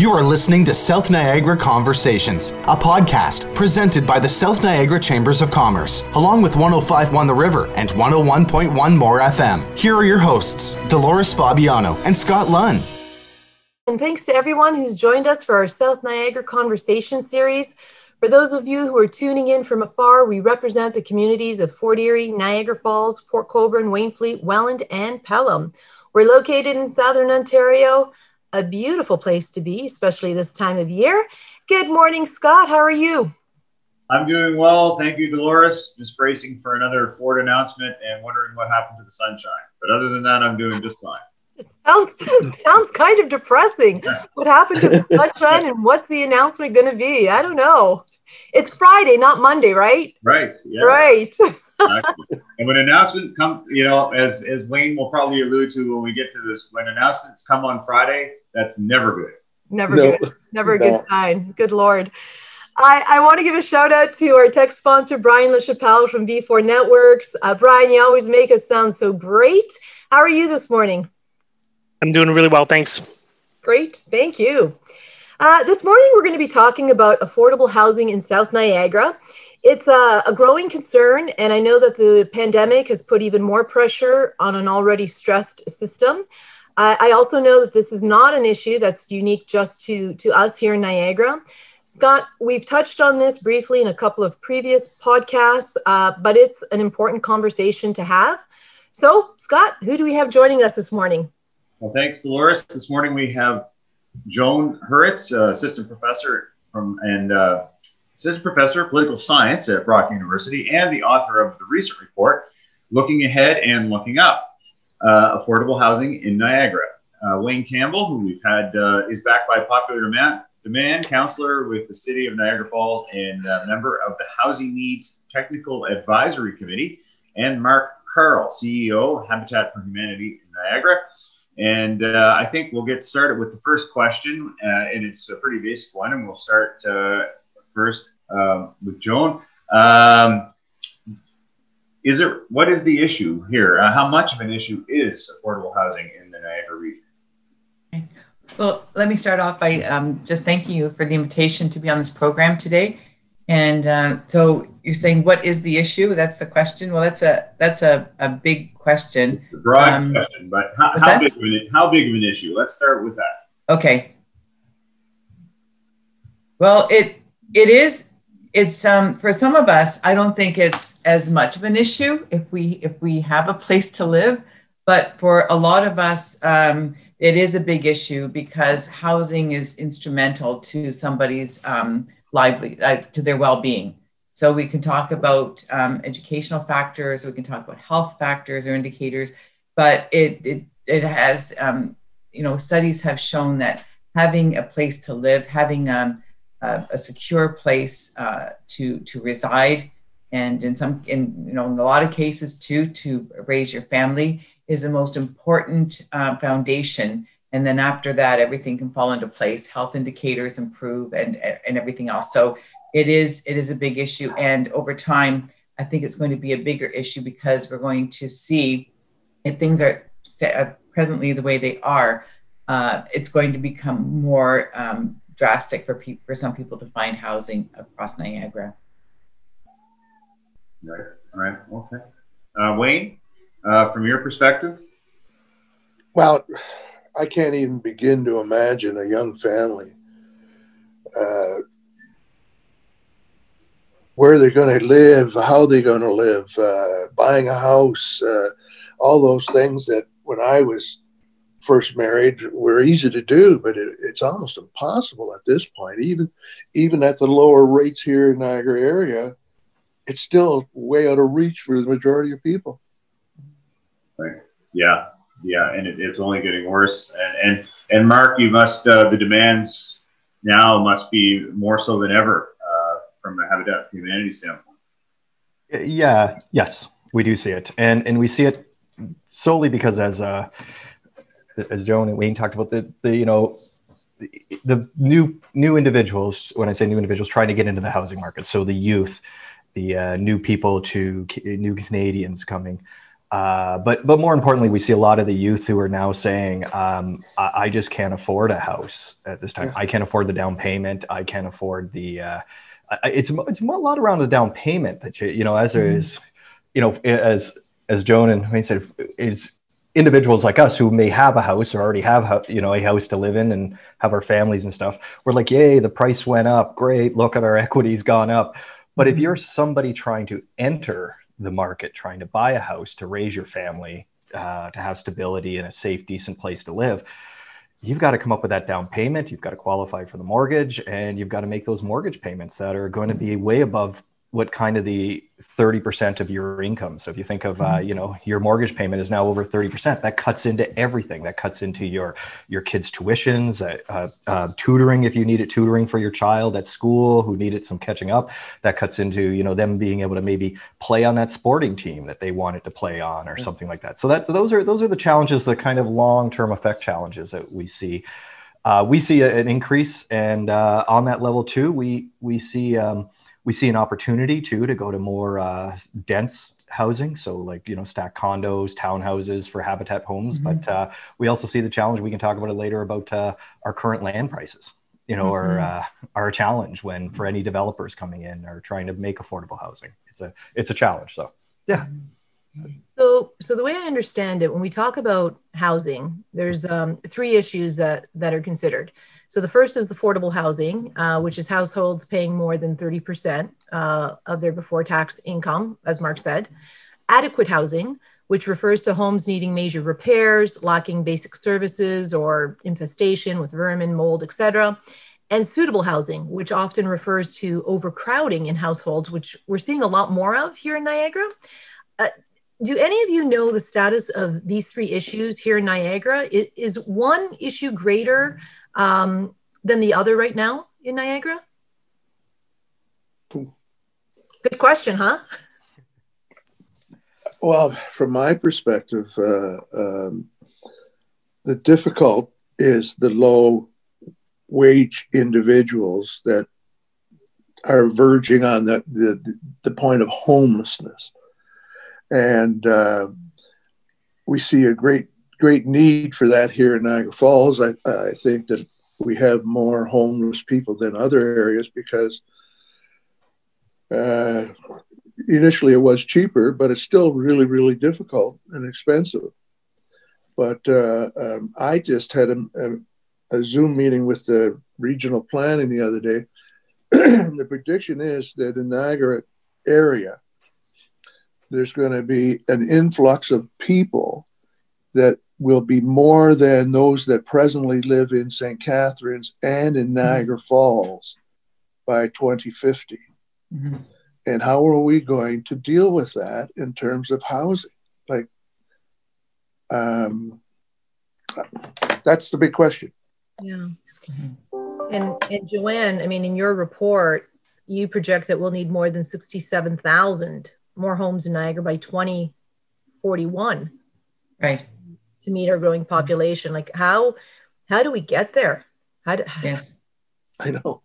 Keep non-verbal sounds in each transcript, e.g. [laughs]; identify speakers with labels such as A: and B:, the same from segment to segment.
A: You are listening to South Niagara Conversations, a podcast presented by the South Niagara Chambers of Commerce, along with 1051 The River and 101.1 More FM. Here are your hosts, Dolores Fabiano and Scott Lunn.
B: And thanks to everyone who's joined us for our South Niagara Conversation series. For those of you who are tuning in from afar, we represent the communities of Fort Erie, Niagara Falls, Port Colborne, Wainfleet, Welland, and Pelham. We're located in Southern Ontario, a beautiful place to be, especially this time of year. Good morning, Scott. How are you?
C: I'm doing well. Thank you, Dolores. Just bracing for another Ford announcement and wondering what happened to the sunshine. But other than that, I'm doing just fine.
B: sounds [laughs] sounds kind of depressing. What happened to the [laughs] sunshine and what's the announcement going to be? I don't know. It's Friday, not Monday, right?
C: Right. Yeah.
B: Right. [laughs]
C: Exactly. and when announcements come, you know, as as Wayne will probably allude to when we get to this, when announcements come on Friday, that's never good.
B: Never no. good. Never a no. good sign. Good Lord. I, I want to give a shout out to our tech sponsor, Brian LaChapelle from V4 Networks. Uh, Brian, you always make us sound so great. How are you this morning?
D: I'm doing really well. Thanks.
B: Great. Thank you. Uh, this morning, we're going to be talking about affordable housing in South Niagara. It's a, a, growing concern, and I know that the pandemic has put even more pressure on an already stressed system. I also know that this is not an issue that's unique just to, to us here in Niagara. Scott, we've touched on this briefly in a couple of previous podcasts, uh, but it's an important conversation to have. So, Scott, who do we have joining us this morning?
C: Well, thanks, Dolores. This morning we have Joan Heritz, uh, assistant professor from and uh, assistant professor of political science at Brock University, and the author of the recent report, "Looking Ahead and Looking Up." uh, affordable housing in Niagara. Uh, Wayne Campbell, who we've had, uh, is backed by popular demand, demand, counselor with the City of Niagara Falls and member of the Housing Needs Technical Advisory Committee, and Mark Carl, CEO, Habitat for Humanity in Niagara. And uh, I think we'll get started with the first question, uh, and it's a pretty basic one. And we'll start uh, first um, with Joan. Um, is it what is the issue here? Uh, how much of an issue is affordable housing in the Niagara region?
E: Well, let me start off by um, just thanking you for the invitation to be on this program today. And uh, so you're saying, what is the issue? That's the question. Well, that's a that's a, a big question.
C: It's a broad um, question, but how, how big of an how big of an issue? Let's start with that.
E: Okay. Well, it it is it's um for some of us i don't think it's as much of an issue if we if we have a place to live but for a lot of us um, it is a big issue because housing is instrumental to somebody's um, lively uh, to their well-being. So we can talk about um, educational factors we can talk about health factors or indicators but it it, it has um, you know studies have shown that having a place to live having um, uh, a secure place uh, to to reside, and in some in you know in a lot of cases too to raise your family is the most important uh, foundation. And then after that, everything can fall into place. Health indicators improve, and and everything else. So it is it is a big issue, and over time, I think it's going to be a bigger issue because we're going to see if things are presently the way they are. Uh, it's going to become more um, drastic for people for some people to find housing across Niagara.
C: Right. All right. Okay. Uh, Wayne, uh, from your perspective.
F: Well, I can't even begin to imagine a young family uh, where they're going to live, how they're going to live, uh, buying a house, uh, all those things that when I was first married were easy to do, but it, it's almost impossible at this point. Even even at the lower rates here in Niagara area, it's still way out of reach for the majority of people.
C: Right. Yeah. Yeah, and it, it's only getting worse. And and and Mark, you must uh, the demands now must be more so than ever uh, from a Habitat for Humanity standpoint.
G: Yeah. Yes, we do see it, and and we see it solely because as uh, as Joan and Wayne talked about the, the you know the, the new new individuals when I say new individuals trying to get into the housing market so the youth the uh, new people to new Canadians coming Uh, but but more importantly, we see a lot of the youth who are now saying, um, I, I, just can't afford a house at this time. Yeah. I can't afford the down payment. I can't afford the. Uh, it's it's a lot around the down payment that you you know as mm-hmm. is, you know as as Joan and Wayne said is individuals like us who may have a house or already have you know a house to live in and have our families and stuff. We're like, yay, the price went up. Great, look at our [laughs] equities gone up. But if mm-hmm. you're somebody trying to enter the market trying to buy a house to raise your family, uh, to have stability and a safe, decent place to live, you've got to come up with that down payment. You've got to qualify for the mortgage, and you've got to make those mortgage payments that are going to be way above what kind of the 30% of your income. So if you think of, uh, mm-hmm. you know, your mortgage payment is now over 30%, that cuts into everything. That cuts into your your kids' tuitions, uh, uh, uh, tutoring if you needed tutoring for your child at school who needed some catching up. That cuts into, you know, them being able to maybe play on that sporting team that they wanted to play on or something like that. So that those are those are the challenges, the kind of long-term effect challenges that we see. Uh, we see a, an increase, and uh, on that level too, we we see. Um, we see an opportunity too to go to more uh, dense housing. So like you know stack condos townhouses for habitat homes. Mm-hmm. but uh, we also see the challenge. We can talk about it later about uh, our current land prices you know mm-hmm. are uh, are a challenge when for any developers coming in or trying to make affordable housing. It's a it's a challenge so. Yeah
B: so the way i understand it when we talk about housing there's um, three issues that that are considered so the first is affordable housing, uh, which is households paying more than 30% uh, of their before tax income, as Mark said. Adequate housing, which refers to homes needing major repairs, lacking basic services or infestation with vermin, mold, etc. And suitable housing, which often refers to overcrowding in households, which we're seeing a lot more of here in Niagara. Uh, do any of you know the status of these three issues here in Niagara? Is one issue greater um, than the other right now in Niagara? Good question, huh?
F: Well, from my perspective, uh, um, the difficult is the low wage individuals that are verging on the, the, the point of homelessness. And uh, we see a great great need for that here in Niagara Falls. I, I think that we have more homeless people than other areas because uh, initially it was cheaper, but it's still really, really difficult and expensive. But uh, um, I just had a, a, a, Zoom meeting with the regional planning the other day. [clears throat] the prediction is that in Niagara area, there's going to be an influx of people that will be more than those that presently live in St. Catharines and in Niagara mm-hmm. Falls by 2050. Mm-hmm. And how are we going to deal with that in terms of housing? Like, um, that's the big question.
B: Yeah. Mm-hmm. And, and Joanne, I mean, in your report, you project that we'll need more than 67,000 more homes in Niagara by 2041.
E: Right
B: to meet our growing population. Like how how do we get there? How do, [sighs]
E: yes,
F: I know.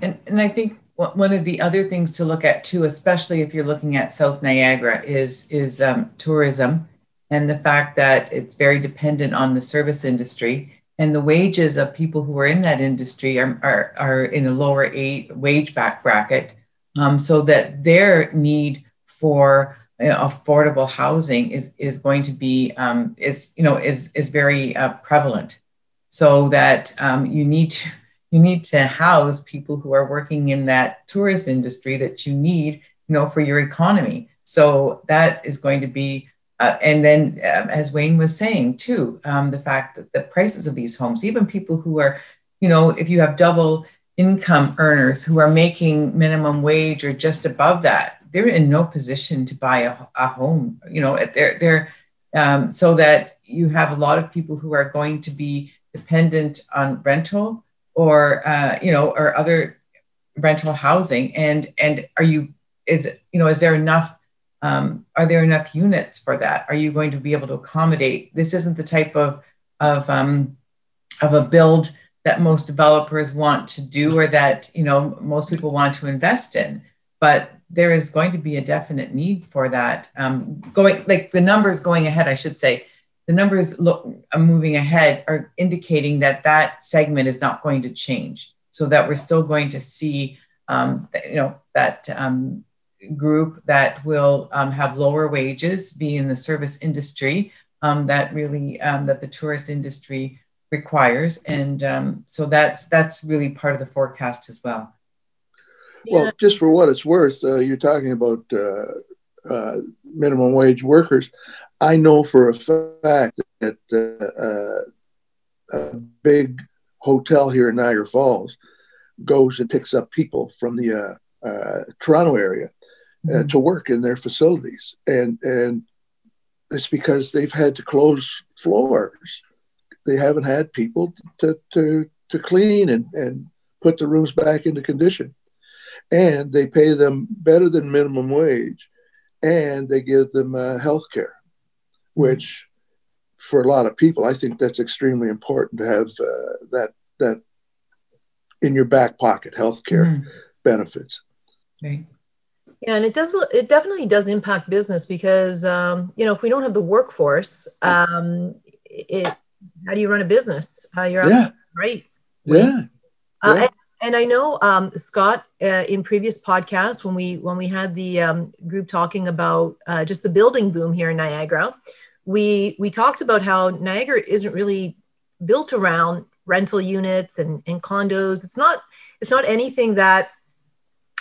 E: And and I think one of the other things to look at too, especially if you're looking at South Niagara, is is um, tourism and the fact that it's very dependent on the service industry and the wages of people who are in that industry are, are, are in a lower eight wage back bracket um, so that their need for affordable housing is is going to be um, is you know is is very uh, prevalent. So that um, you need to you need to house people who are working in that tourist industry that you need you know for your economy. So that is going to be uh, and then uh, as wayne was saying too um, the fact that the prices of these homes even people who are you know if you have double income earners who are making minimum wage or just above that they're in no position to buy a, a home you know they're they're um, so that you have a lot of people who are going to be dependent on rental or uh, you know or other rental housing. And and are you is you know is there enough um, are there enough units for that? Are you going to be able to accommodate? This isn't the type of of um, of a build that most developers want to do or that you know most people want to invest in but there is going to be a definite need for that. Um, going like the numbers going ahead, I should say, the numbers look are moving ahead are indicating that that segment is not going to change. So that we're still going to see, um, you know, that um, group that will um, have lower wages, be in the service industry, um, that really um, that the tourist industry requires, and um, so that's that's really part of the forecast as well.
F: Well, just for what it's worth, uh, you're talking about uh, uh, minimum wage workers. I know for a fact that uh, uh, a big hotel here in Niagara Falls goes and picks up people from the uh, Toronto area mm-hmm. to work in their facilities, and and it's because they've had to close floors. They haven't had people to to to clean and and put the rooms back into condition and they pay them better than minimum wage, and they give them uh, health care, which for a lot of people, I think that's extremely important to have uh, that that in your back pocket, health care mm. benefits.
B: Right. Yeah, and it does. It definitely does impact business because um, you know if we don't have the workforce, um, it how do you run a business? How you're
F: yeah.
B: right.
F: Yeah.
B: Uh, yeah and I know um, Scott uh, in previous podcasts when we when we had the um, group talking about uh, just the building boom here in Niagara, we we talked about how Niagara isn't really built around rental units and, and condos. It's not it's not anything that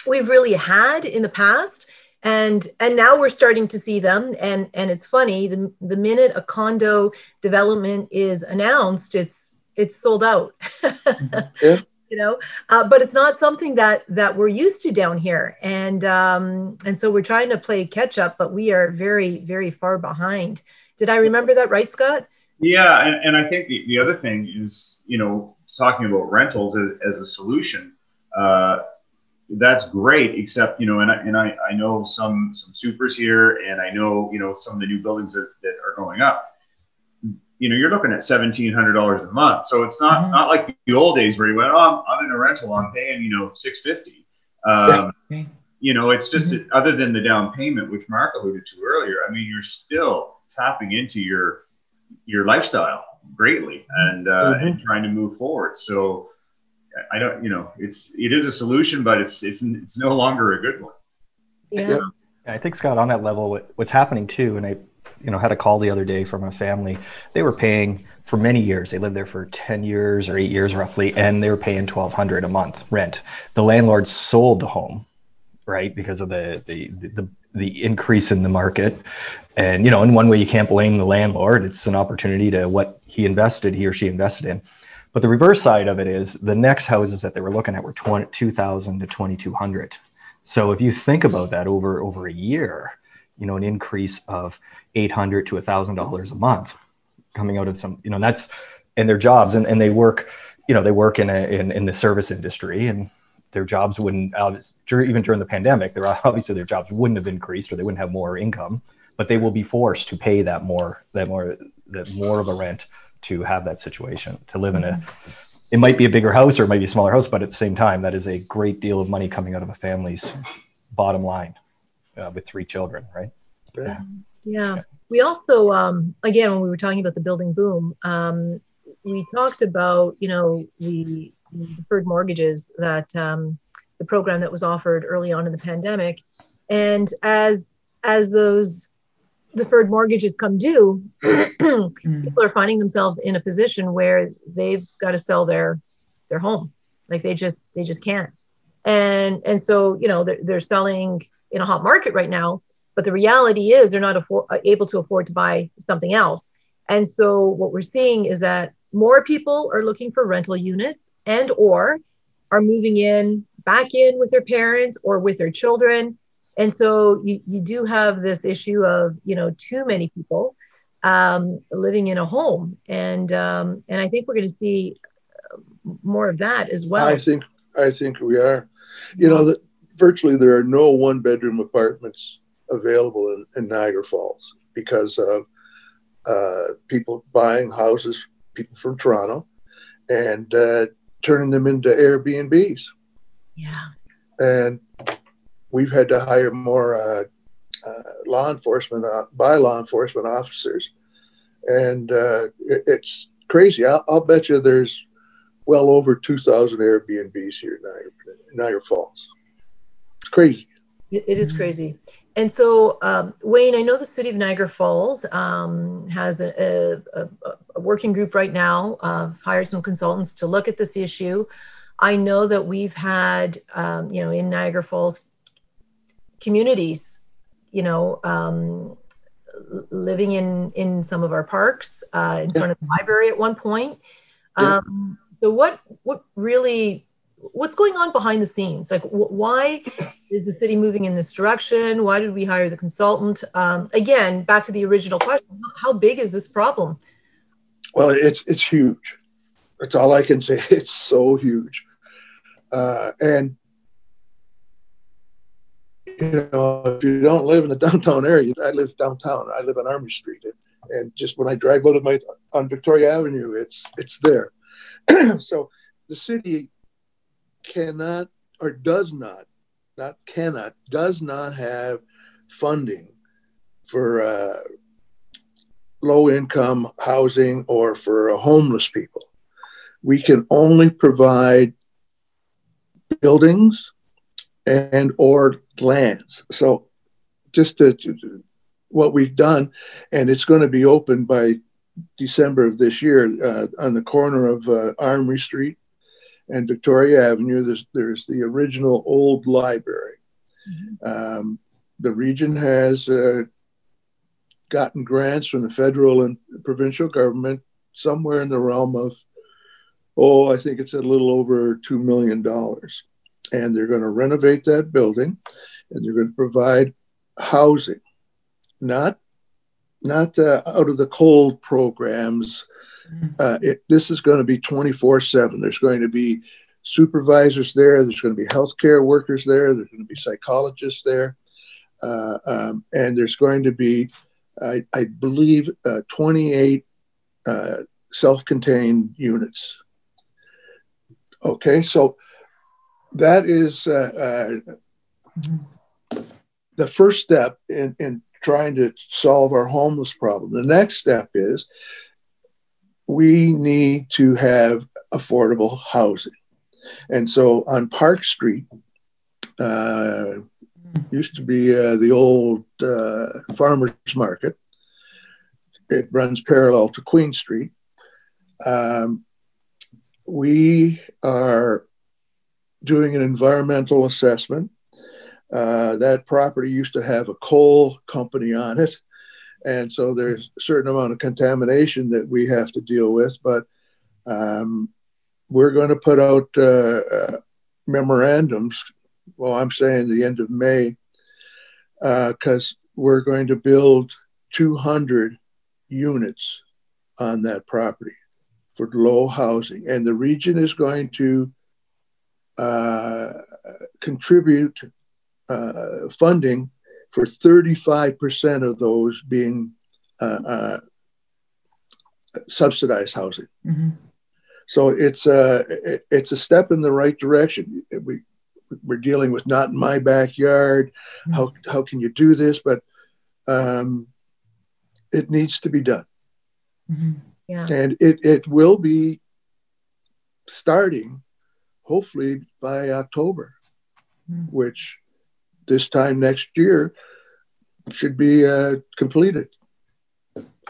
B: we've really had in the past and and now we're starting to see them. And and it's funny the, the minute a condo development is announced it's it's sold out. [laughs] Yeah. You know uh, but it's not something that that we're used to down here. And um and so we're trying to play catch up but we are very very far behind. Did i remember that right scott?
C: Yeah and, and i think the, the other thing is you know talking about rentals as, as a solution uh, that's great except you know and I, and I, I know some some supers here and i know you know some of the new buildings that, that are going up you know, you're looking at seventeen hundred dollars a month. So it's not mm-hmm. not like the old days where you went, oh, I'm, I'm in a rental, I'm paying you know six fifty. Um, you know, it's just mm-hmm. other than the down payment, which Mark alluded to earlier. I mean, you're still tapping into your your lifestyle greatly and uh, mm-hmm. and trying to move forward. So I don't, you know, it's it is a solution, but it's it's it's no longer a good one.
B: Yeah.
G: I think Scott, on that level, what's happening too, and I you know had a call the other day from a family. They were paying for many years. They lived there for 10 years or 8 years roughly and they were paying 1200 a month rent. The landlord sold the home, right? Because of the the the, the increase in the market. And you know, in one way you can't blame the landlord. It's an opportunity to what he invested, he or she invested in. But the reverse side of it is the next houses that they were looking at were 20, 2000 to 2200. So if you think about that over over a year, you know, an increase of 800 to $1,000 a month coming out of some, you know, that's, and their jobs and, and they work, you know, they work in a, in, in the service industry and their jobs wouldn't, even during the pandemic, their, obviously their jobs wouldn't have increased or they wouldn't have more income, but they will be forced to pay that more, that more, that more of a rent to have that situation, to live in a, it might be a bigger house or it might be a smaller house, but at the same time, that is a great deal of money coming out of a family's bottom line uh, with three children, right?
B: Yeah. Yeah. We also, um, again, when we were talking about the building boom, um, we talked about, you know, the, deferred mortgages that um, the program that was offered early on in the pandemic. And as as those deferred mortgages come due, [clears throat] people are finding themselves in a position where they've got to sell their their home. Like they just they just can't. And and so, you know, they're, they're selling in a hot market right now but the reality is they're not uh, able to afford to buy something else. And so what we're seeing is that more people are looking for rental units and or are moving in back in with their parents or with their children. And so you, you do have this issue of, you know, too many people um, living in a home. And, um, and I think we're going to see uh, more of that as well.
F: I think, I think we are, you know, that virtually there are no one bedroom apartments available in, in Niagara Falls because of uh, people buying houses, people from Toronto, and uh, turning them into Airbnbs.
B: Yeah.
F: And we've had to hire more uh, uh, law enforcement uh, by law enforcement officers, and it, it's crazy. I'll, I'll, bet you there's well over 2,000 Airbnbs here in Niagara, Niagara Falls. It's crazy.
B: it, it is crazy. And so, um, Wayne, I know the city of Niagara Falls um, has a, a, a, working group right now, uh, hired some consultants to look at this issue. I know that we've had, um, you know, in Niagara Falls communities, you know, um, living in in some of our parks, uh, in front of the library at one point. Um, so, what what really what's going on behind the scenes? Like, wh- why is the city moving in this direction? Why did we hire the consultant? Um, again, back to the original question: How big is this problem?
F: Well, it's it's huge. That's all I can say. [laughs] It's so huge. Uh, and you know, if you don't live in the downtown area, I live downtown. I live on Army Street, and, and just when I drive out of my on Victoria Avenue, it's it's there. [clears throat] so the city cannot or does not, not cannot, does not have funding for uh, low income housing or for homeless people. We can only provide buildings and or lands. So just to, to, what we've done, and it's going to be open by December of this year uh, on the corner of uh, Armory Street and Victoria Avenue. There's there's the original old library. Mm-hmm. Um, the region has uh, gotten grants from the federal and provincial government somewhere in the realm of oh, I think it's a little over two million dollars and they're going to renovate that building and they're going to provide housing. Not not uh, out of the cold programs. Mm-hmm. uh, it, this is going to be 24 7 there's going to be supervisors there there's going to be healthcare workers there there's going to be psychologists there. Uh, um, and there's going to be i, I believe uh, 28 uh, self-contained units. Okay so that is uh, uh, the first step in, in trying to solve our homeless problem. The next step is we need to have affordable housing. And so on Park Street, uh, used to be uh, the old uh, farmers market. It runs parallel to Queen Street. Um, we are doing an environmental assessment. Uh, that property used to have a coal company on it. And so there's a certain amount of contamination that we have to deal with. But um, we're going to put out uh, uh, memorandums. Well, I'm saying the end of May, because uh, we're going to build 200 units on that property for low housing. And the region is going to contribute uh, funding for 35% of those being uh, uh, subsidized housing. Mm-hmm. So it's a it's a step in the right direction. We we're dealing with not in my backyard. Mm-hmm. How how can you do this? But um, it needs to be done.
B: Mm-hmm. Yeah.
F: And it it will be starting hopefully by October, mm. which this time next year should be uh, completed.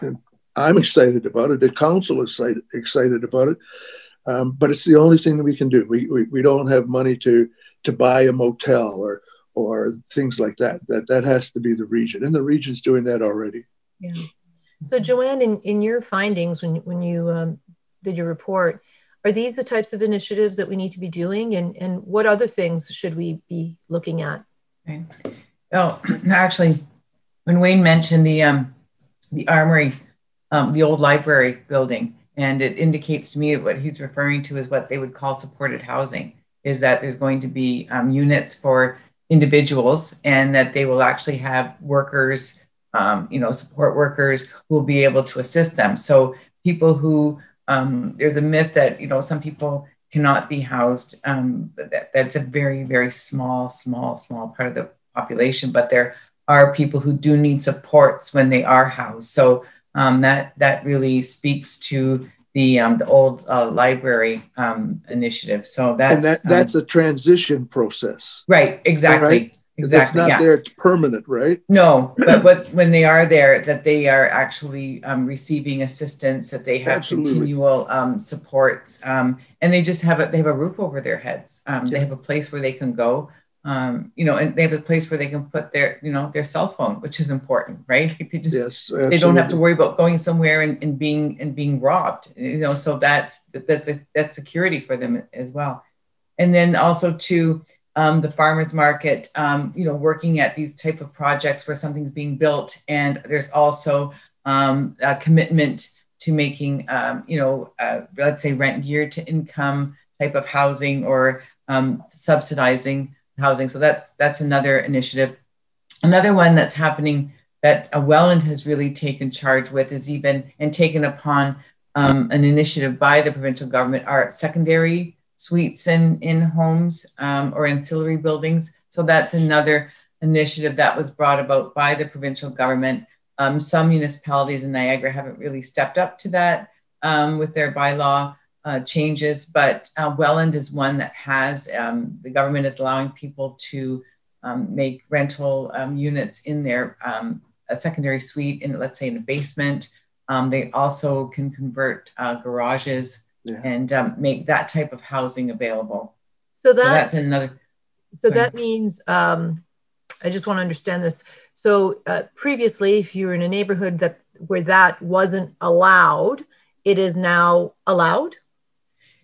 F: And I'm excited about it. The council is excited, excited about it. Um, but it's the only thing that we can do. We, we, we don't have money to, to buy a motel or, or things like that. That, that has to be the region. And the region's doing that already.
B: Yeah. So Joanne, in, in your findings, when, when you um, did your report, are these the types of initiatives that we need to be doing? And, and what other things should we be looking at?
E: Okay. well [clears throat] actually when wayne mentioned the um, the armory um, the old library building and it indicates to me what he's referring to is what they would call supported housing is that there's going to be um, units for individuals and that they will actually have workers um, you know support workers who will be able to assist them. So people who um, there's a myth that you know some people cannot be housed, um, that, that's a very very small, small, small part of the population, but there are people who do need supports when they are housed. So um, that that really speaks to the um, the old uh, library um, initiative. So that's
F: and that, that's um, a transition process.
E: Right. Exactly. Right? Exactly.
F: That's not
E: yeah.
F: there. It's permanent, right?
E: No, but what, when they are there, that they are actually um, receiving assistance, that they have Absolutely. continual um, supports, um, and they just have a they have a roof over their heads. Um, they have a place where they can go um, you know, and they have a place where they can put their, you know, their cell phone, which is important, right? [laughs] They just yes, they don't have to worry about going somewhere and, and being and being robbed, you know. So that's that's that's security for them as well. And then also to um, the farmers market, um, you know, working at these type of projects where something's being built, and there's also um, a commitment to making, um, you know, uh, let's say rent geared to income type of housing or um, subsidizing housing. So that's that's another initiative. Another one that's happening that Welland has really taken charge with is even and taken upon um, an initiative by the provincial government are secondary suites in, in homes um, or ancillary buildings. So that's another initiative that was brought about by the provincial government. Um, some municipalities in Niagara haven't really stepped up to that um, with their bylaw uh, changes, but uh, Welland is one that has um, the government is allowing people to um, make rental um, units in their a secondary suite in let's say in the basement. They also can convert uh, garages yeah. and um, make that type of housing available.
B: So, that,
E: so that's another.
B: So sorry. that means I just want to understand this. So uh, previously, if you were in a neighborhood that where that wasn't allowed, it is now allowed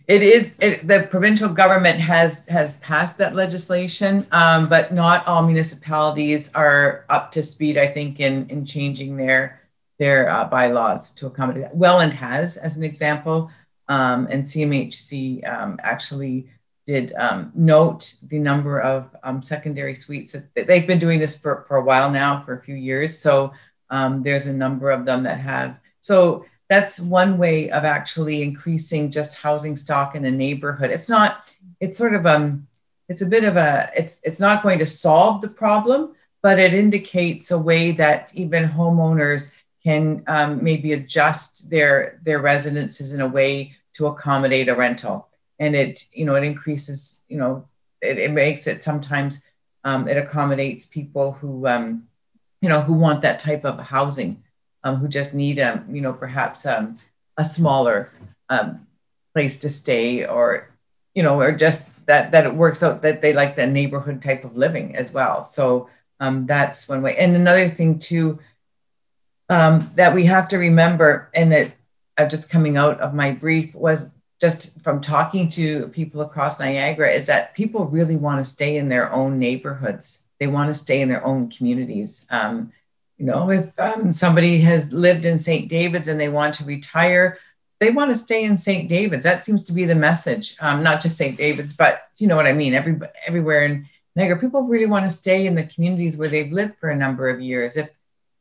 E: it is it, the provincial government has has passed that legislation, um, but not all municipalities are up to speed. I think in in changing their their uh, bylaws to accommodate that. Welland has, as an example, um, and CMHC um, actually did um, note the number of um, secondary suites. They've been doing this for, for a while now, for a few years. So um, there's a number of them that have. So that's one way of actually increasing just housing stock in a neighborhood. It's not, it's sort of um, it's a bit of a, it's it's not going to solve the problem, but it indicates a way that even homeowners can um, maybe adjust their their residences in a way to accommodate a rental, and it you know it increases you know it, it makes it sometimes um, it accommodates people who um, you know who want that type of housing um, who just need a you know perhaps um, a smaller um, place to stay or you know or just that that it works out that they like the neighborhood type of living as well. So um, that's one way. And another thing too um, that we have to remember and that uh, just coming out of my brief was just from talking to people across Niagara is that people really want to stay in their own neighborhoods. They want to stay in their own communities. Um, you know, if um, somebody has lived in St. David's and they want to retire, they want to stay in St. David's. That seems to be the message. Um, not just St. David's, but you know what I mean. Every everywhere in Niagara, people really want to stay in the communities where they've lived for a number of years. If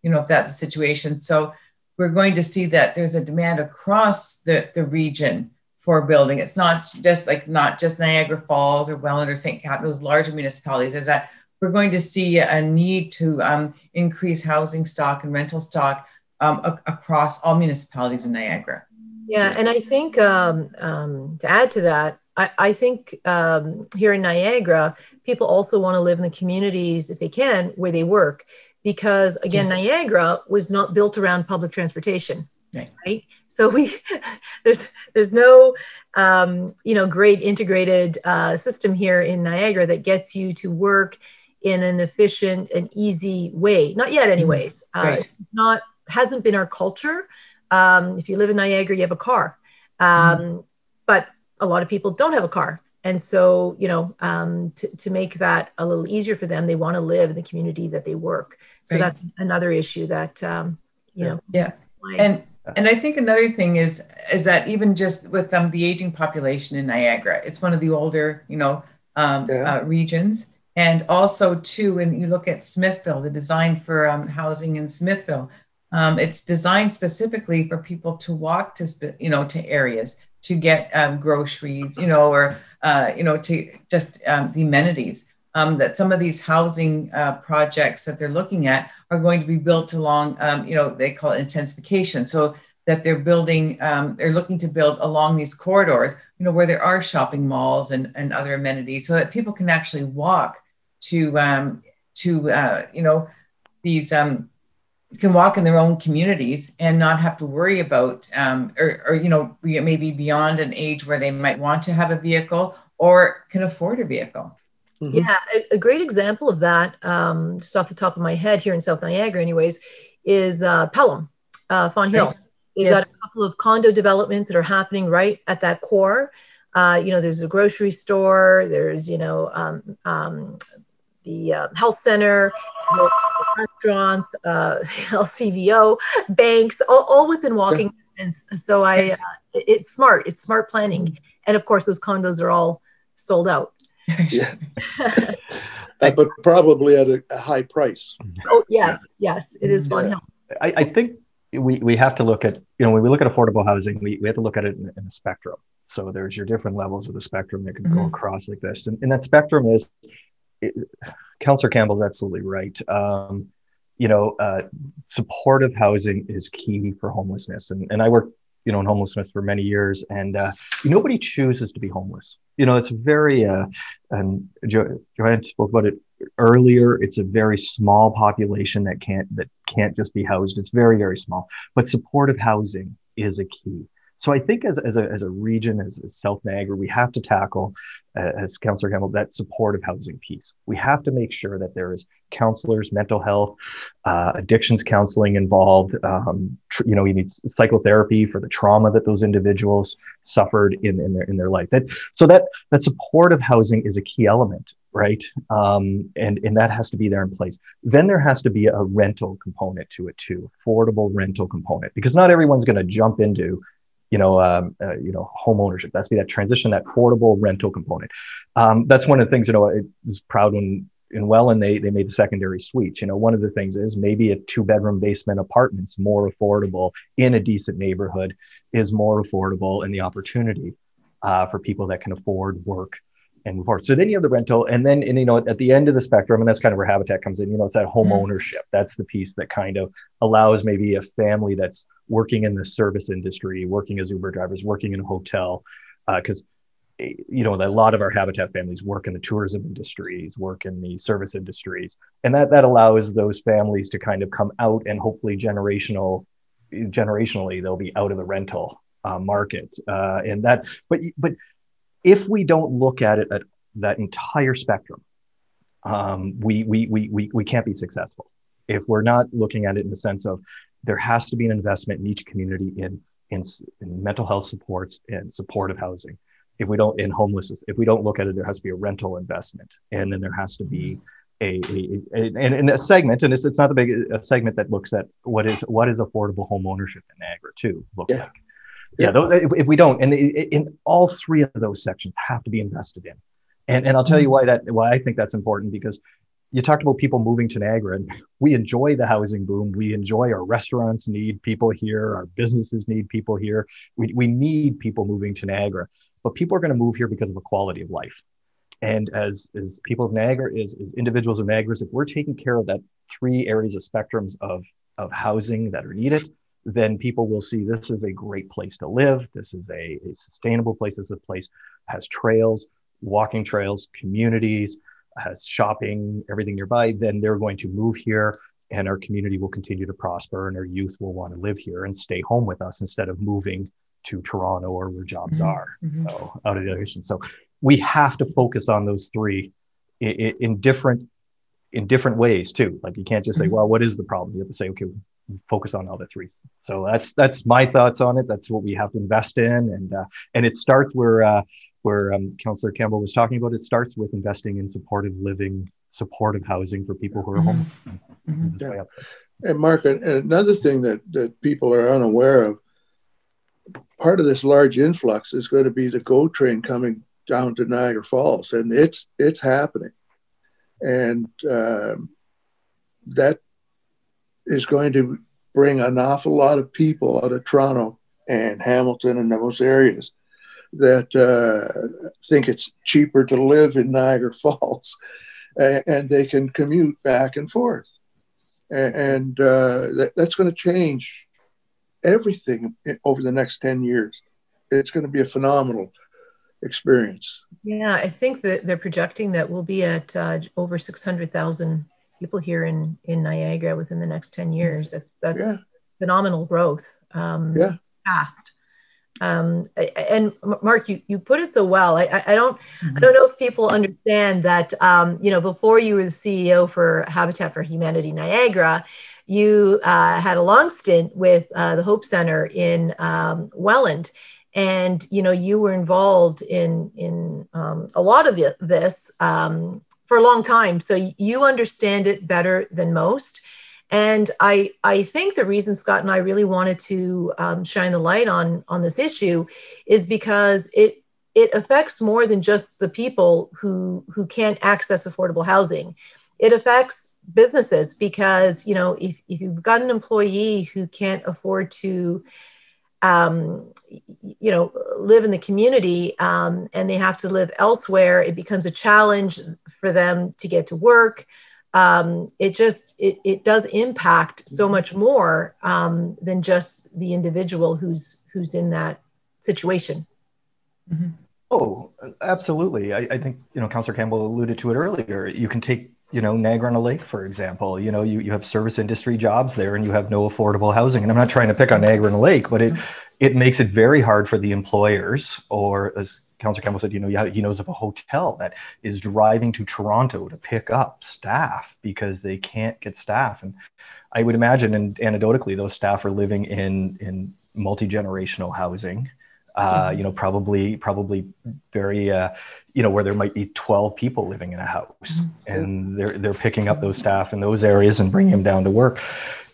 E: you know if that's the situation, so we're going to see that there's a demand across the the region for building. It's not just like not just Niagara Falls or Welland or St. Cat, those larger municipalities. Is that we're going to see a need to um, increase housing stock and rental stock um, a- across all municipalities in Niagara.
B: Yeah, and I think um, um to add to that, I, I think um, here in Niagara, people also want to live in the communities, if they can, where they work. Because again, yes. Niagara was not built around public transportation. Right. right? So we [laughs] there's there's no um, you know great integrated uh, system here in Niagara that gets you to work in an efficient and easy way. Not yet, anyways. Mm, right. Uh, not hasn't been our culture. Um, if you live in Niagara, you have a car, um, mm. but a lot of people don't have a car. And so, you know, um, to, to make that a little easier for them, they want to live in the community that they work. So right. that's another issue that, um, you know.
E: Yeah. And and I think another thing is is that even just with um, the aging population in Niagara, it's one of the older, you know, um, yeah. uh, regions and also, too, when you look at Smithville, the design for um, housing in Smithville, um, it's designed specifically for people to walk to, you know, to areas to get um, groceries, you know, or uh, you know, to just um, the amenities. um, that some of these housing uh, projects that they're looking at are going to be built along, um, you know, they call it intensification. So that they're building, um, they're looking to build along these corridors, you know, where there are shopping malls and, and other amenities so that people can actually walk to, um, to uh, you know, these, um, can walk in their own communities and not have to worry about, um, or, or, you know, maybe beyond an age where they might want to have a vehicle or can afford a vehicle.
B: Mm-hmm. Yeah, a, a, great example of that, um, just off the top of my head here in South Niagara, anyways, is uh, Pelham, uh, Fonthill. Right. They've yes. got a couple of condo developments that are happening right at that core. Uh, you know, there's a grocery store, there's, you know, um, um, the uh, health center, restaurants, uh, [laughs] LCBO, banks, all, all within walking distance. So I, uh, it's smart. It's smart planning, and of course, those condos are all sold out.
F: yeah. [laughs] uh, but probably at a, a, high price.
B: Oh yes, yes, it is fun.
G: Yeah. I, I, think we, we have to look at you know when we look at affordable housing, we, we have to look at it in, in a spectrum. So there's your different levels of the spectrum that can mm-hmm. go across like this, and, and that spectrum is. It, Councillor Campbell's absolutely right. Um, you know, uh, supportive housing is key for homelessness, and and I work you know in homelessness for many years, and uh, nobody chooses to be homeless you know, it's very, uh, and jo- Joanne spoke about it earlier. It's a very small population that can't that can't just be housed. It's very very small, but supportive housing is a key. So I think as, as, a, as a region, as, as South Niagara, we have to tackle, uh, as Councillor Campbell, that supportive housing piece. We have to make sure that there is counselors, mental health, uh, addictions counseling involved. Um, tr- you know, you need psychotherapy for the trauma that those individuals suffered in, in their in their life. That so that that supportive housing is a key element, right? Um, and and that has to be there in place. Then there has to be a rental component to it too, affordable rental component, because not everyone's going to jump into you know, um, uh, you know, home ownership. That's be that transition, that portable rental component. Um, that's one of the things. You know, I was proud when in Welland they they made the secondary suites. You know, one of the things is maybe a two bedroom basement apartment's more affordable in a decent neighborhood is more affordable, and the opportunity uh, for people that can afford work and move forward. So then you have the rental, and then and you know at the end of the spectrum, and that's kind of where Habitat comes in. You know, it's that home mm-hmm. ownership. That's the piece that kind of allows maybe a family that's working in the service industry, working as Uber drivers, working in a hotel, because uh, you know a lot of our Habitat families work in the tourism industries, work in the service industries, and that that allows those families to kind of come out and hopefully generational generationally they'll be out of the rental uh, market, uh, and that but but if we don't look at it at that entire spectrum, um, we, we, we, we, we can't be successful. If we're not looking at it in the sense of there has to be an investment in each community in, in, in mental health supports and supportive housing. If we don't, in homelessness, if we don't look at it, there has to be a rental investment. And then there has to be a, a, a, and, a segment, and it's, it's not the big a segment that looks at what is what is affordable home ownership in Niagara too. Look yeah. like yeah, if, if, we don't, and in all three of those sections have to be invested in. And, and I'll tell you mm-hmm. why that why I think that's important because you talked about people moving to Niagara, and we enjoy the housing boom. We enjoy our restaurants need people here, our businesses need people here. We, we need people moving to Niagara, but people are going to move here because of a quality of life. And as, as people of Niagara, as, as individuals of Niagara, if we're taking care of that three areas of spectrums of, of housing that are needed, then people will see this is a great place to live. This is a, a sustainable place. This is a place has trails, walking trails, communities, has shopping, everything nearby. Then they're going to move here and our community will continue to prosper and our youth will want to live here and stay home with us instead of moving to Toronto or where jobs mm-hmm. are. Mm-hmm. So out of the nation. So we have to focus on those three in, in different in different ways too. Like you can't just say, mm-hmm. well, what is the problem? You have to say, okay, focus on all the three. So that's that's my thoughts on it. That's what we have to invest in, and uh, and it starts where uh, where um, Councillor Campbell was talking about. It starts with investing in supportive living, supportive housing for people who are mm-hmm. homeless.
F: Mm-hmm. Yeah. And Mark, another thing that that people are unaware of, part of this large influx is going to be the GO train coming down to Niagara Falls, and it's it's happening, and um, that is going to bring an awful lot of people out of Toronto and Hamilton and those areas that uh, think it's cheaper to live in Niagara [laughs] Falls. and, they can commute back and forth. And, uh, that, that's going to change everything over the next 10 years. It's going to be a phenomenal experience.
B: Yeah, I think that they're projecting that we'll be at uh, over 600,000 people here in, in Niagara within the next 10 years. That's, that's yeah. phenomenal growth. Um,
F: yeah.
B: Fast. Um, and Mark, you, you put it so well. I, I don't mm-hmm. I don't know if people understand that. Um, you know, before you were the CEO for Habitat for Humanity Niagara, you uh, had a long stint with uh, the Hope Center in um, Welland, and you know you were involved in in um, a lot of this um, for a long time. So you understand it better than most. And I, I think the reason Scott and I really wanted to um, shine the light on, on this issue is because it, it affects more than just the people who, who can't access affordable housing. It affects businesses because, you know, if, if you've got an employee who can't afford to, um, you know, live in the community um, and they have to live elsewhere, it becomes a challenge for them to get to work. Um, it just it, it does impact so mm-hmm. much more um, than just the individual who's who's in that situation.
G: Mm-hmm. oh absolutely. I, I, think you know councillor campbell alluded to it earlier. You can take you know niagara on a lake for example you know you, you have service industry jobs there and you have no affordable housing and i'm not trying to pick on niagara on a lake but it mm-hmm. it makes it very hard for the employers or as Councillor Campbell said, you know, he knows of a hotel that is driving to Toronto to pick up staff because they can't get staff. And I would imagine, and anecdotally, those staff are living in in multi generational housing. Uh, you know, probably probably very, uh, you know, where there might be 12 people living in a house, mm-hmm. and they're they're picking up those staff in those areas and bringing them down to work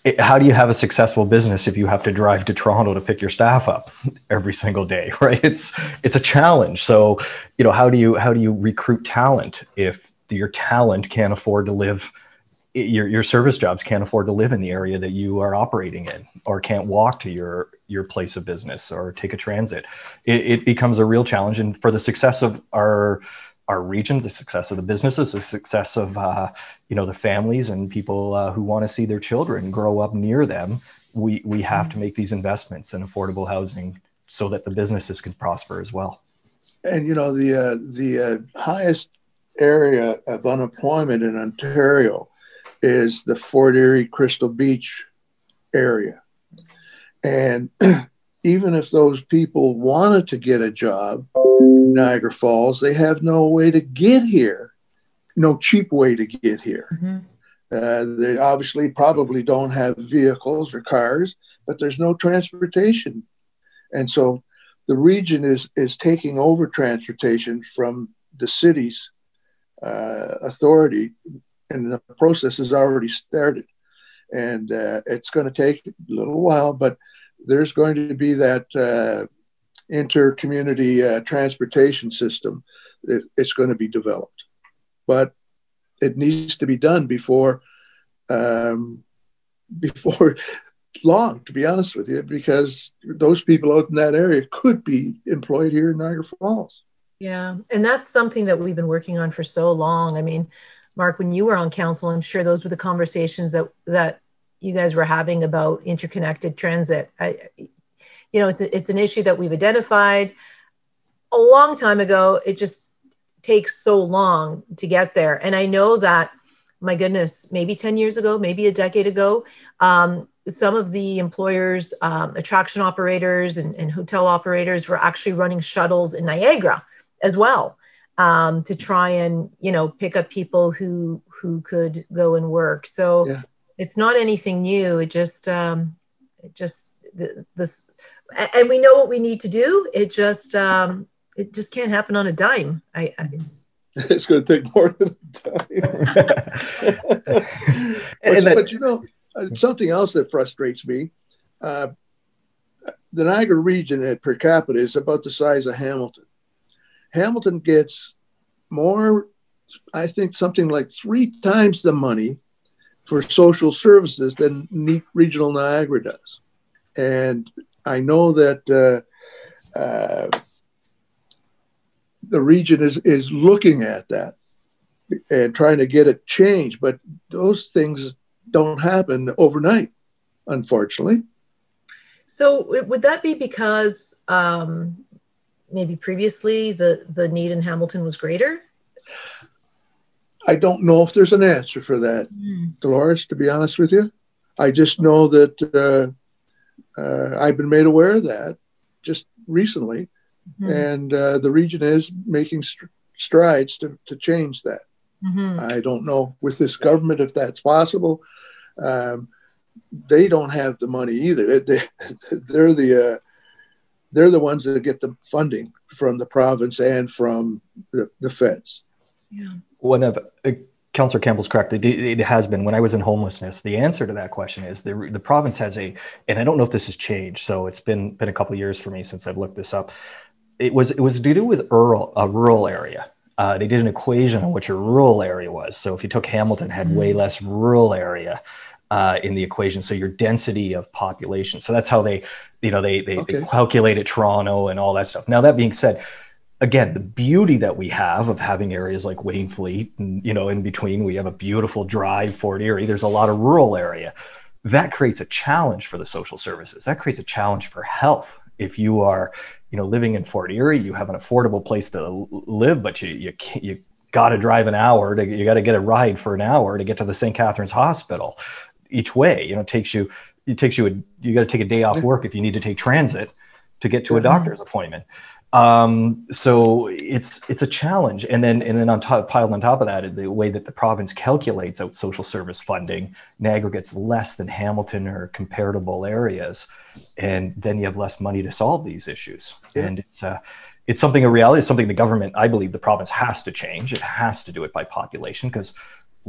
G: it, how do you have a successful business if you have to drive to Toronto to pick your staff up [laughs] every single day, [laughs] right? It's it's a challenge. So, you know, how do you how do you recruit talent if your talent can't afford to live your your service jobs can't afford to live in the area that you are operating in or can't walk to your your place of business or take a transit it, it becomes a real challenge and for the success of our our region, the success of the businesses, the success of uh, you know the families and people uh, who want to see their children grow up near them. We we have to make these investments in affordable housing so that the businesses can prosper as well.
F: And you know the uh, the uh, highest area of unemployment in Ontario is the Fort Erie Crystal Beach area, and [clears throat] even if those people wanted to get a job in Niagara Falls, they have no way to get here, no cheap way to get here. Mm-hmm. Uh, they obviously probably don't have vehicles or cars, but there's no transportation. And so the region is, is taking over transportation from the city's uh, authority, and the process has already started. And uh, it's going to take a little while, but there's going to be that uh, inter-community uh, transportation system it, it's going to be developed. But it needs to be done before um, before [laughs] long to be honest with you because those people out in that area could be employed here in niagara falls.
B: Yeah and that's something that we've been working on for so long. I mean mark when you were on council i'm sure those were the conversations that that you guys were having about interconnected transit I, you know, it's, it's an issue that we've identified a long time ago. It just takes so long to get there. And I know that, my goodness, maybe 10 years ago, maybe a decade ago, um, some of the employers, um, attraction operators and, and, hotel operators were actually running shuttles in Niagara as well um, to try and, you know, pick up people who who could go and work. So yeah. It's not anything new. It just, um, it just the, this and we know what we need to do. It just um, it just can't happen on a dime. I, I [laughs]
F: it's going to take more than a dime. [laughs] but, but, you know, uh, something else that frustrates me. Uh, the Niagara region at per capita is about the size of Hamilton. Hamilton gets more, I think, something like three times the money for social services than regional Niagara does. And I know that uh, uh, the region is is looking at that and trying to get it changed. But those things don't happen overnight, unfortunately.
B: So would that be because um, maybe previously the the need in Hamilton was greater?
F: I don't know if there's an answer for that, mm. Dolores. To be honest with you, I just know that uh, uh, I've been made aware of that just recently, mm-hmm. and uh, the region is making st- strides to, to change that. Mm-hmm. I don't know with this government if that's possible. Um, they don't have the money either. They, [laughs] they're the uh, they're the ones that get the funding from the province and from the, the feds.
G: Yeah. One of uh, Councillor Campbell's correct. It, it, has been when I was in homelessness. The answer to that question is the the province has a, and I don't know if this has changed. So it's been been a couple years for me since I've looked this up. It was it was to do with rural a rural area. Uh, they did an equation on what your rural area was. So if you took Hamilton, had way mm. less rural area uh, in the equation. So your density of population. So that's how they, you know, they they, okay. they calculated Toronto and all that stuff. Now that being said, again, the beauty that we have of having areas like Wainfleet and, you know, in between, we have a beautiful drive, Fort Erie. There's a lot of rural area. That creates a challenge for the social services. That creates a challenge for health. If you are, you know, living in Fort Erie, you have an affordable place to live, but you you you got to drive an hour to you got to get a ride for an hour to get to the St. Catharines Hospital each way. You know, it takes you it takes you a you got to take a day off work if you need to take transit to get to a doctor's appointment um, so it's it's a challenge. And then and then on top piled on top of that the way that the province calculates out social service funding niagara gets less than hamilton or comparable areas. And then you have less money to solve these issues. Yeah. and it's uh, it's something a reality it's something the government i believe the province has to change. It has to do it by population because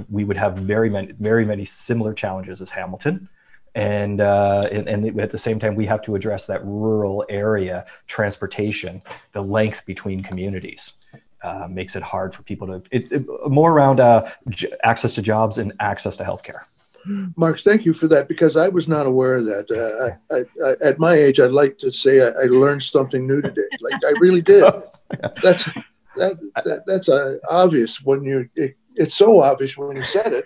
G: we would have very many very many similar challenges as hamilton and, uh, and, and at the same time we have to address that rural area transportation the length between communities uh, makes it hard for people to it's it, more around uh, j- access to jobs and access to healthcare
F: Mark, thank you for that because I was not aware of that. Uh, I, I, I, at my age, I'd like to say I, I, learned something new today. Like I really did. [laughs] That's that, that that's uh, obvious when you. It, it's so obvious when you said it,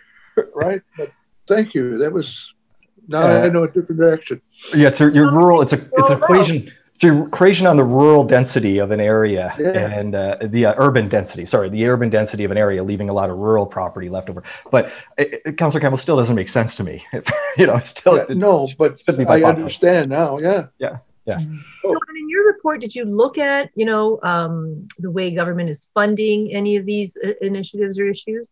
F: right? But thank you. That was now uh, I know a different direction.
G: Yeah, it's a, your rural. It's a it's an equation. It's an equation on the rural density of an area yeah. and uh, the uh, urban density. Sorry, the urban density of an area, leaving a lot of rural property left over. But it, it, Councillor Campbell still doesn't make sense to me. [laughs] you know, it's still
F: yeah, no, but I understand now. Yeah,
G: yeah. Yeah.
B: So, in your report, did you look at, you know, um, the way government is funding any of these uh, initiatives or issues?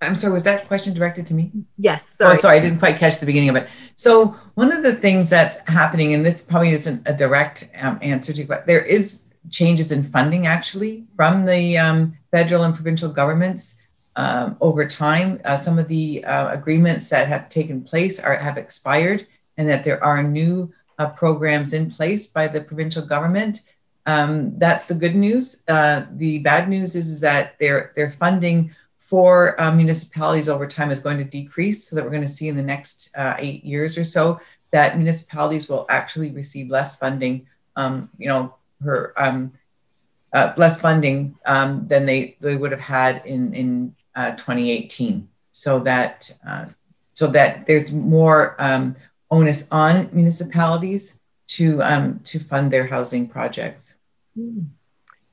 E: I'm sorry, was that question directed to me?
B: Yes.
E: Oh, sorry. Oh, sorry, I didn't quite catch the beginning of it. So one of the things that's happening, and this probably isn't a direct um, answer to, but there is changes in funding actually from the um, federal and provincial governments um, over time. Uh, some of the uh, agreements that have taken place are have expired, and that there are new uh, programs in place by the provincial government. Um, that's the good news. Uh, the bad news is, is that they're they're funding for uh, municipalities over time is going to decrease so that we're going to see in the next uh, eight years or so that municipalities will actually receive less funding, um, you know, per, um, uh, less funding um, than they, they would have had in, in uh, 2018. So that, uh, so that there's more um, onus on municipalities to, um, to fund their housing projects.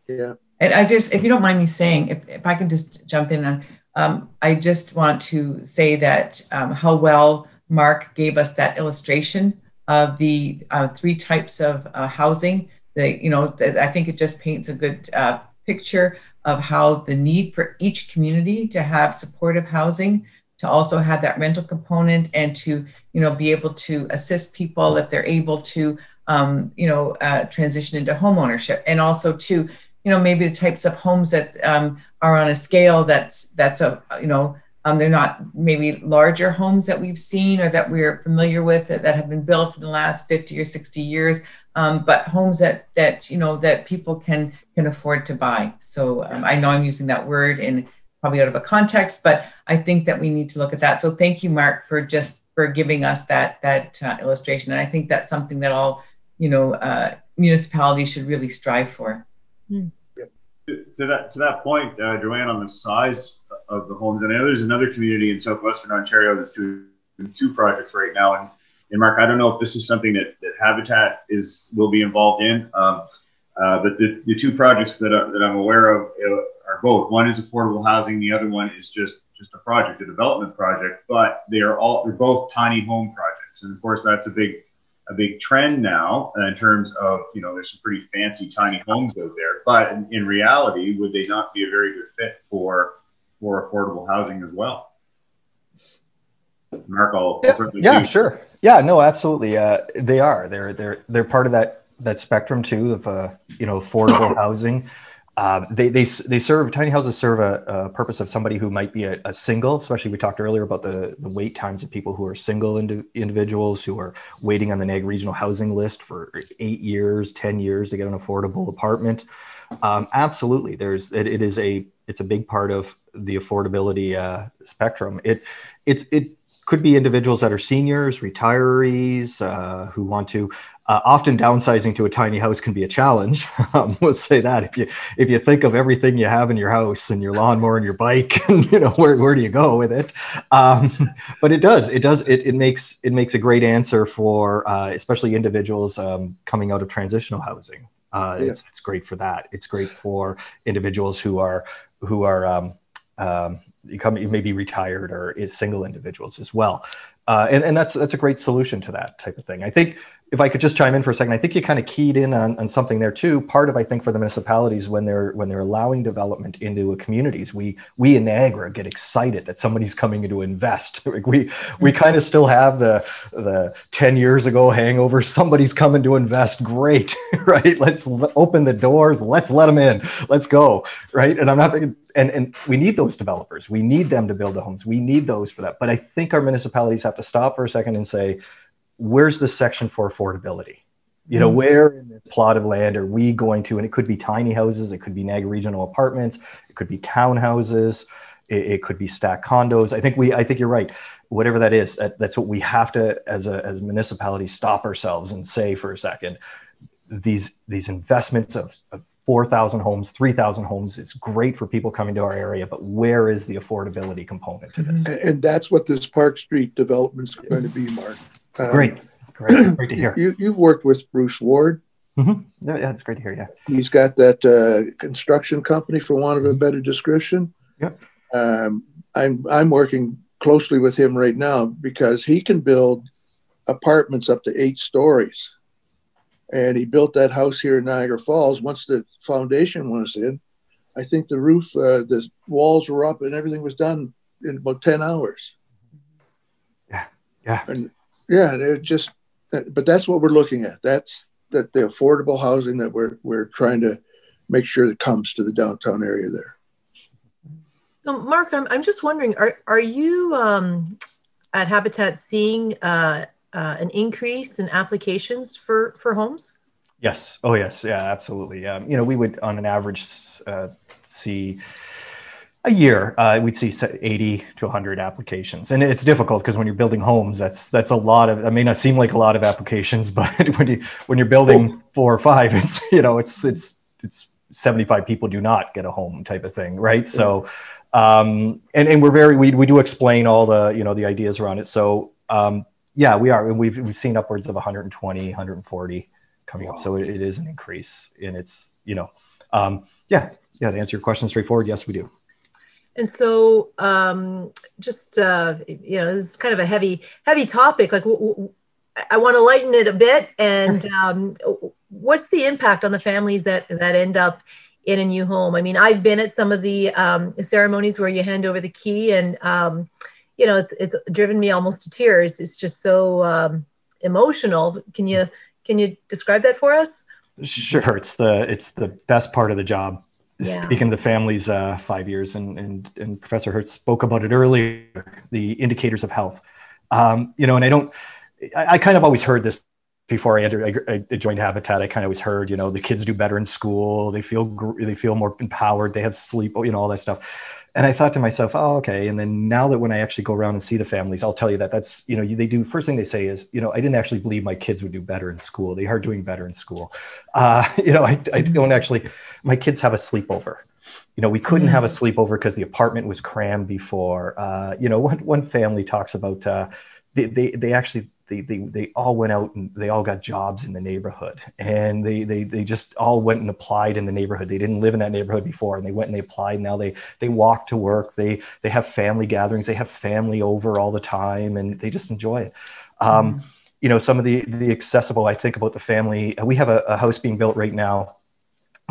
F: Yeah.
E: And I just, if you don't mind me saying, if, if I can just jump in on, um, I just want to say that um, how well Mark gave us that illustration of the uh, three types of uh, housing. That you know, that I think it just paints a good uh, picture of how the need for each community to have supportive housing, to also have that rental component, and to you know be able to assist people if they're able to um, you know uh, transition into homeownership, and also to you know maybe the types of homes that um, are on a scale that's that's a you know um, they're not maybe larger homes that we've seen or that we're familiar with that, that have been built in the last 50 or 60 years um, but homes that that you know that people can can afford to buy. So um, i know i'm using that word in probably out of a context but i think that we need to look at that. So thank you mark for just for giving us that that uh, illustration. And i think that's something that all you know uh, municipalities should really strive for.
B: Mm.
C: To that to that point, uh, Joanne, on the size of the homes, and I know there's another community in southwestern Ontario that's doing two projects right now, and, and Mark, I don't know if this is something that, that Habitat is will be involved in, um, uh, but the, the two projects that, I, that I'm aware of uh, are both. One is affordable housing, the other one is just just a project, a development project, but they are all they're both tiny home projects, and of course that's a big a big trend now in terms of you know there's some pretty fancy tiny homes out there, but in, in reality, would they not be a very good fit for for affordable housing as well? Mark, I'll,
G: yeah, I'll yeah sure, yeah, no, absolutely, uh, they are. They're they're they're part of that that spectrum too of uh, you know affordable [coughs] housing. Um, they, they, they serve tiny houses serve a, a purpose of somebody who might be a, a, single especially we talked earlier about the, the wait times of people who are single indi- individuals who are waiting on the nag regional housing list for eight years 10 years to get an affordable apartment. Um, absolutely there's it, it is a it's a big part of the affordability uh, spectrum. It it's it could be individuals that are seniors retirees uh, who want to uh, often downsizing to a tiny house can be a challenge. [laughs] Um, let's say that if you if you think of everything you have in your house and your lawnmower and your bike, [laughs] and you know where, where do you go with it? Um, [laughs] but it does it does it, it makes it makes a great answer for uh, especially individuals um, coming out of transitional housing. Uh, yeah. it's, it's great for that. It's great for individuals who are who are um, um, you come you may be retired or is single individuals as well. Uh, and, and that's that's a great solution to that type of thing. I think if I could just chime in for a second, I think you kind of keyed in on, on something there too. Part of I think for the municipalities when they're when they're allowing development into communities, we we in Niagara get excited that somebody's coming in to invest. [laughs] Like we we mm-hmm. kind of still have the the ten years ago hangover. Somebody's coming to invest. Great, [laughs] right? Let's l- open the doors. Let's let them in. Let's go, right? And I'm not thinking, and and we need those developers. We need them to build the homes. We need those for that. But I think our municipalities have to stop for a second and say where's the section for affordability? You know, mm-hmm. where in this plot of land are we going to? And it could be tiny houses, it could be Niagara regional apartments, it could be townhouses, it, it could be stack condos. I think we, I think you're right. Whatever that is, that, that's what we have to, as a as a municipality, stop ourselves and say for a second. These these investments of, of 4,000 homes, 3,000 homes. It's great for people coming to our area, but where is the affordability component to this?
F: And that's what this Park Street development is going to be, Mark.
G: Um, great, great, great to hear.
F: You, you've worked with Bruce Ward.
G: Mm-hmm. Yeah, it's great to hear. Yeah,
F: he's got that uh, construction company, for want of a better description.
G: Yep.
F: Um, I'm I'm working closely with him right now because he can build apartments up to eight stories, and he built that house here in Niagara Falls. Once the foundation was in, I think the roof, uh, the walls were up, and everything was done in about ten hours.
G: Yeah, yeah.
F: And yeah, they're just, but that's what we're looking at. That's that the affordable housing that we're we're trying to make sure that comes to the downtown area there.
B: So, Mark, I'm, I'm just wondering, are are you um, at Habitat seeing uh, uh, an increase in applications for for homes?
G: Yes. Oh, yes. Yeah, absolutely. Um, you know, we would on an average uh, see a year uh, we'd see 80 to 100 applications. And it's difficult because when you're building homes that's that's a lot of it may not seem like a lot of applications [laughs] but when you when you're building four or five it's you know it's it's it's 75 people do not get a home type of thing right? So um and and we're very we, we do explain all the you know the ideas around it. So um yeah we are and we've we've seen upwards of 120 140 coming wow. up. So it, it is an increase and its you know um yeah yeah to answer your question straightforward yes we do
B: and so, um, just uh, you know, this is kind of a heavy, heavy topic. Like, w- w- I want to lighten it a bit. And um, what's the impact on the families that that end up in a new home? I mean, I've been at some of the um, ceremonies where you hand over the key, and um, you know, it's, it's driven me almost to tears. It's just so um, emotional. Can you can you describe that for us?
G: Sure. It's the it's the best part of the job yeah. speaking to the families uh, five years, and, and, and Professor Heritz spoke about it earlier, the indicators of health. Um, you know, and I don't, I, I, kind of always heard this before I entered, I, I, joined Habitat. I kind of always heard, you know, the kids do better in school. They feel, they feel more empowered. They have sleep, you know, all that stuff. And I thought to myself, oh, okay. And then now that when I actually go around and see the families, I'll tell you that that's, you know, they do, first thing they say is, you know, I didn't actually believe my kids would do better in school. They are doing better in school. Uh, [laughs] you know, I, I don't actually, my kids have a sleepover. you know, we couldn't have a sleepover because the apartment was crammed before. Uh, you know, one, one family talks about uh, they, they, they actually they, they, they all went out and they all got jobs in the neighborhood and they, they, they just all went and applied in the neighborhood. They didn't live in that neighborhood before and they went and they applied. Now they, they walk to work. They, they have family gatherings. They have family over all the time and they just enjoy it. Um, mm-hmm. You know, some of the, the accessible, I think about the family, we have a, a house being built right now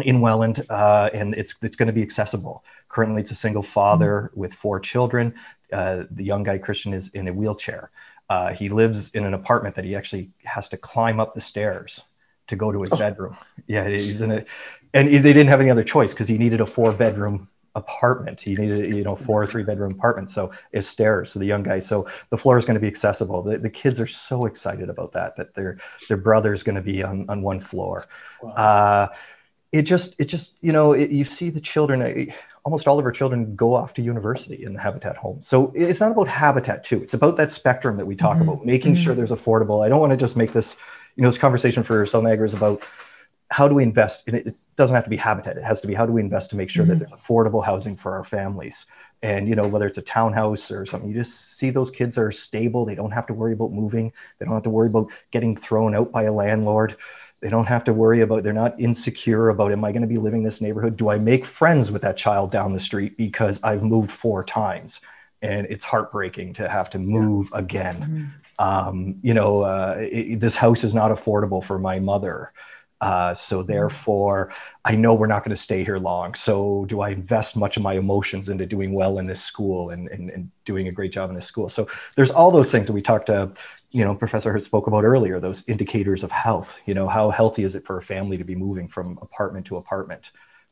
G: in Welland, uh, and it's it's going to be accessible. Currently, it's a single father mm-hmm. with four children. Uh, the young guy Christian is in a wheelchair. Uh, he lives in an apartment that he actually has to climb up the stairs to go to his oh. bedroom. Yeah, he's in it, and they didn't have any other choice because he needed a four bedroom apartment. He needed, you know, four or three bedroom apartment. So it's stairs. So the young guy, so the floor is going to be accessible. The, the kids are so excited about that, that their, their brother is going to be on, on one floor. Wow. Uh, it just it just you know it, you see the children uh, almost all of our children go off to university in the habitat home so it's not about habitat too it's about that spectrum that we talk mm-hmm. about making mm-hmm. sure there's affordable i don't want to just make this you know this conversation for South Niagara is about how do we invest in it, it doesn't have to be habitat it has to be how do we invest to make sure mm-hmm. that there's affordable housing for our families and you know whether it's a townhouse or something you just see those kids are stable they don't have to worry about moving they don't have to worry about getting thrown out by a landlord they don't have to worry about, they're not insecure about, am I going to be living in this neighborhood? Do I make friends with that child down the street because I've moved four times? And it's heartbreaking to have to move yeah. again. Mm-hmm. Um, you know, uh, it, this house is not affordable for my mother. Uh, so mm-hmm. therefore, I know we're not going to stay here long. So do I invest much of my emotions into doing well in this school and, and, and doing a great job in this school? So there's all those things that we talked to you know professor spoke about earlier those indicators of health you know how healthy is it for a family to be moving from apartment to apartment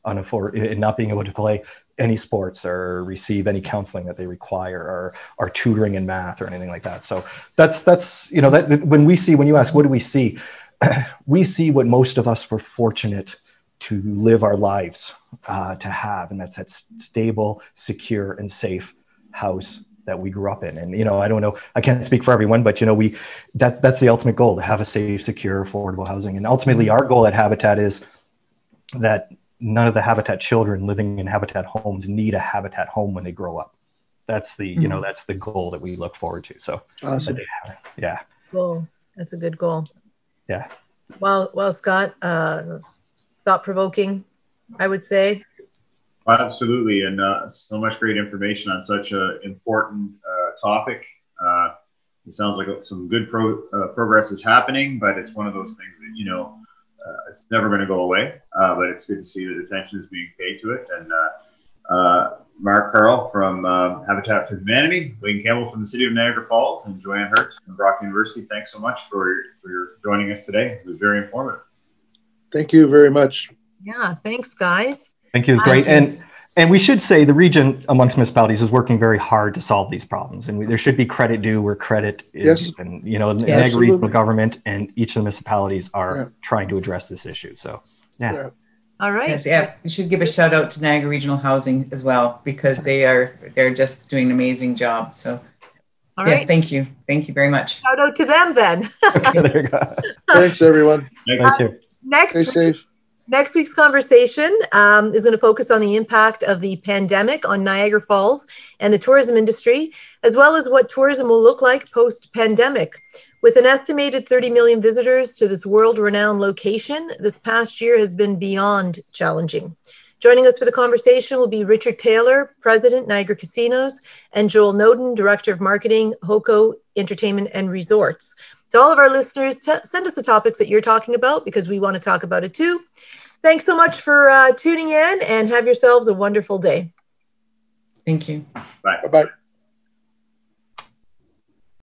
G: on a for and not being able to play any sports or receive any counseling that they require or or tutoring in math or anything like that. So that's that's you know that when we see when you ask what do we see? [clears throat] We see what most of us were fortunate to live our lives uh, to have and that's that stable secure and safe house that we grew up in. And, you know, I don't know, I can't speak for everyone, but, you know, we, that, that's the ultimate goal to have a safe, secure, affordable housing. And ultimately our goal at Habitat is that none of the Habitat children living in Habitat homes need a Habitat home when they grow up. That's the, mm-hmm. you know, mm-hmm. that's the goal that we look forward to. So,
F: awesome.
G: yeah.
B: Cool. That's a good goal.
G: Yeah.
B: Well, well, Scott, uh, thought provoking, I would say.
C: Absolutely, and uh, so much great information on such an important uh, topic. Uh, it sounds like some good pro- uh, progress is happening, but it's one of those things that you know uh, it's never going to go away. Uh, but it's good to see that attention is being paid to it. And Mark Carl from Habitat for Humanity, Wayne Campbell from the City of Niagara Falls, and Joanne Heritz from Brock University. Thanks so much for for your joining us today. It was very informative.
F: Thank you very much.
B: Yeah, thanks, guys.
G: Thank you. It was great. And and we should say the region amongst municipalities is working very hard to solve these problems, and we, there should be credit due where credit is. Yes. And you know, the yes, regional government and each of the municipalities are yeah. trying to address this issue. So, yeah. yeah.
B: All right.
E: Yes, yeah. We should give a shout out to Niagara Regional Housing as well because they are they're just doing an amazing job. So, All yes, right. thank you, thank you very much.
B: Shout out to them then. [laughs]
F: there you go. Thanks, everyone.
G: Thank you.
B: Uh, next.
F: Stay safe.
B: Next week's conversation um, is going to focus on the impact of the pandemic on Niagara Falls and the tourism industry, as well as what tourism will look like post pandemic. With an estimated 30 million visitors to this world renowned location, this past year has been beyond challenging. Joining us for the conversation will be Richard Taylor, President, Niagara Casinos, and Joel Noden, Director of Marketing, HOCO Entertainment and Resorts. To all of our listeners, t- send us the topics that you're talking about because we want to talk about it too. Thanks so much for uh, tuning in and have yourselves a wonderful day.
E: Thank you.
C: Bye.
F: Bye.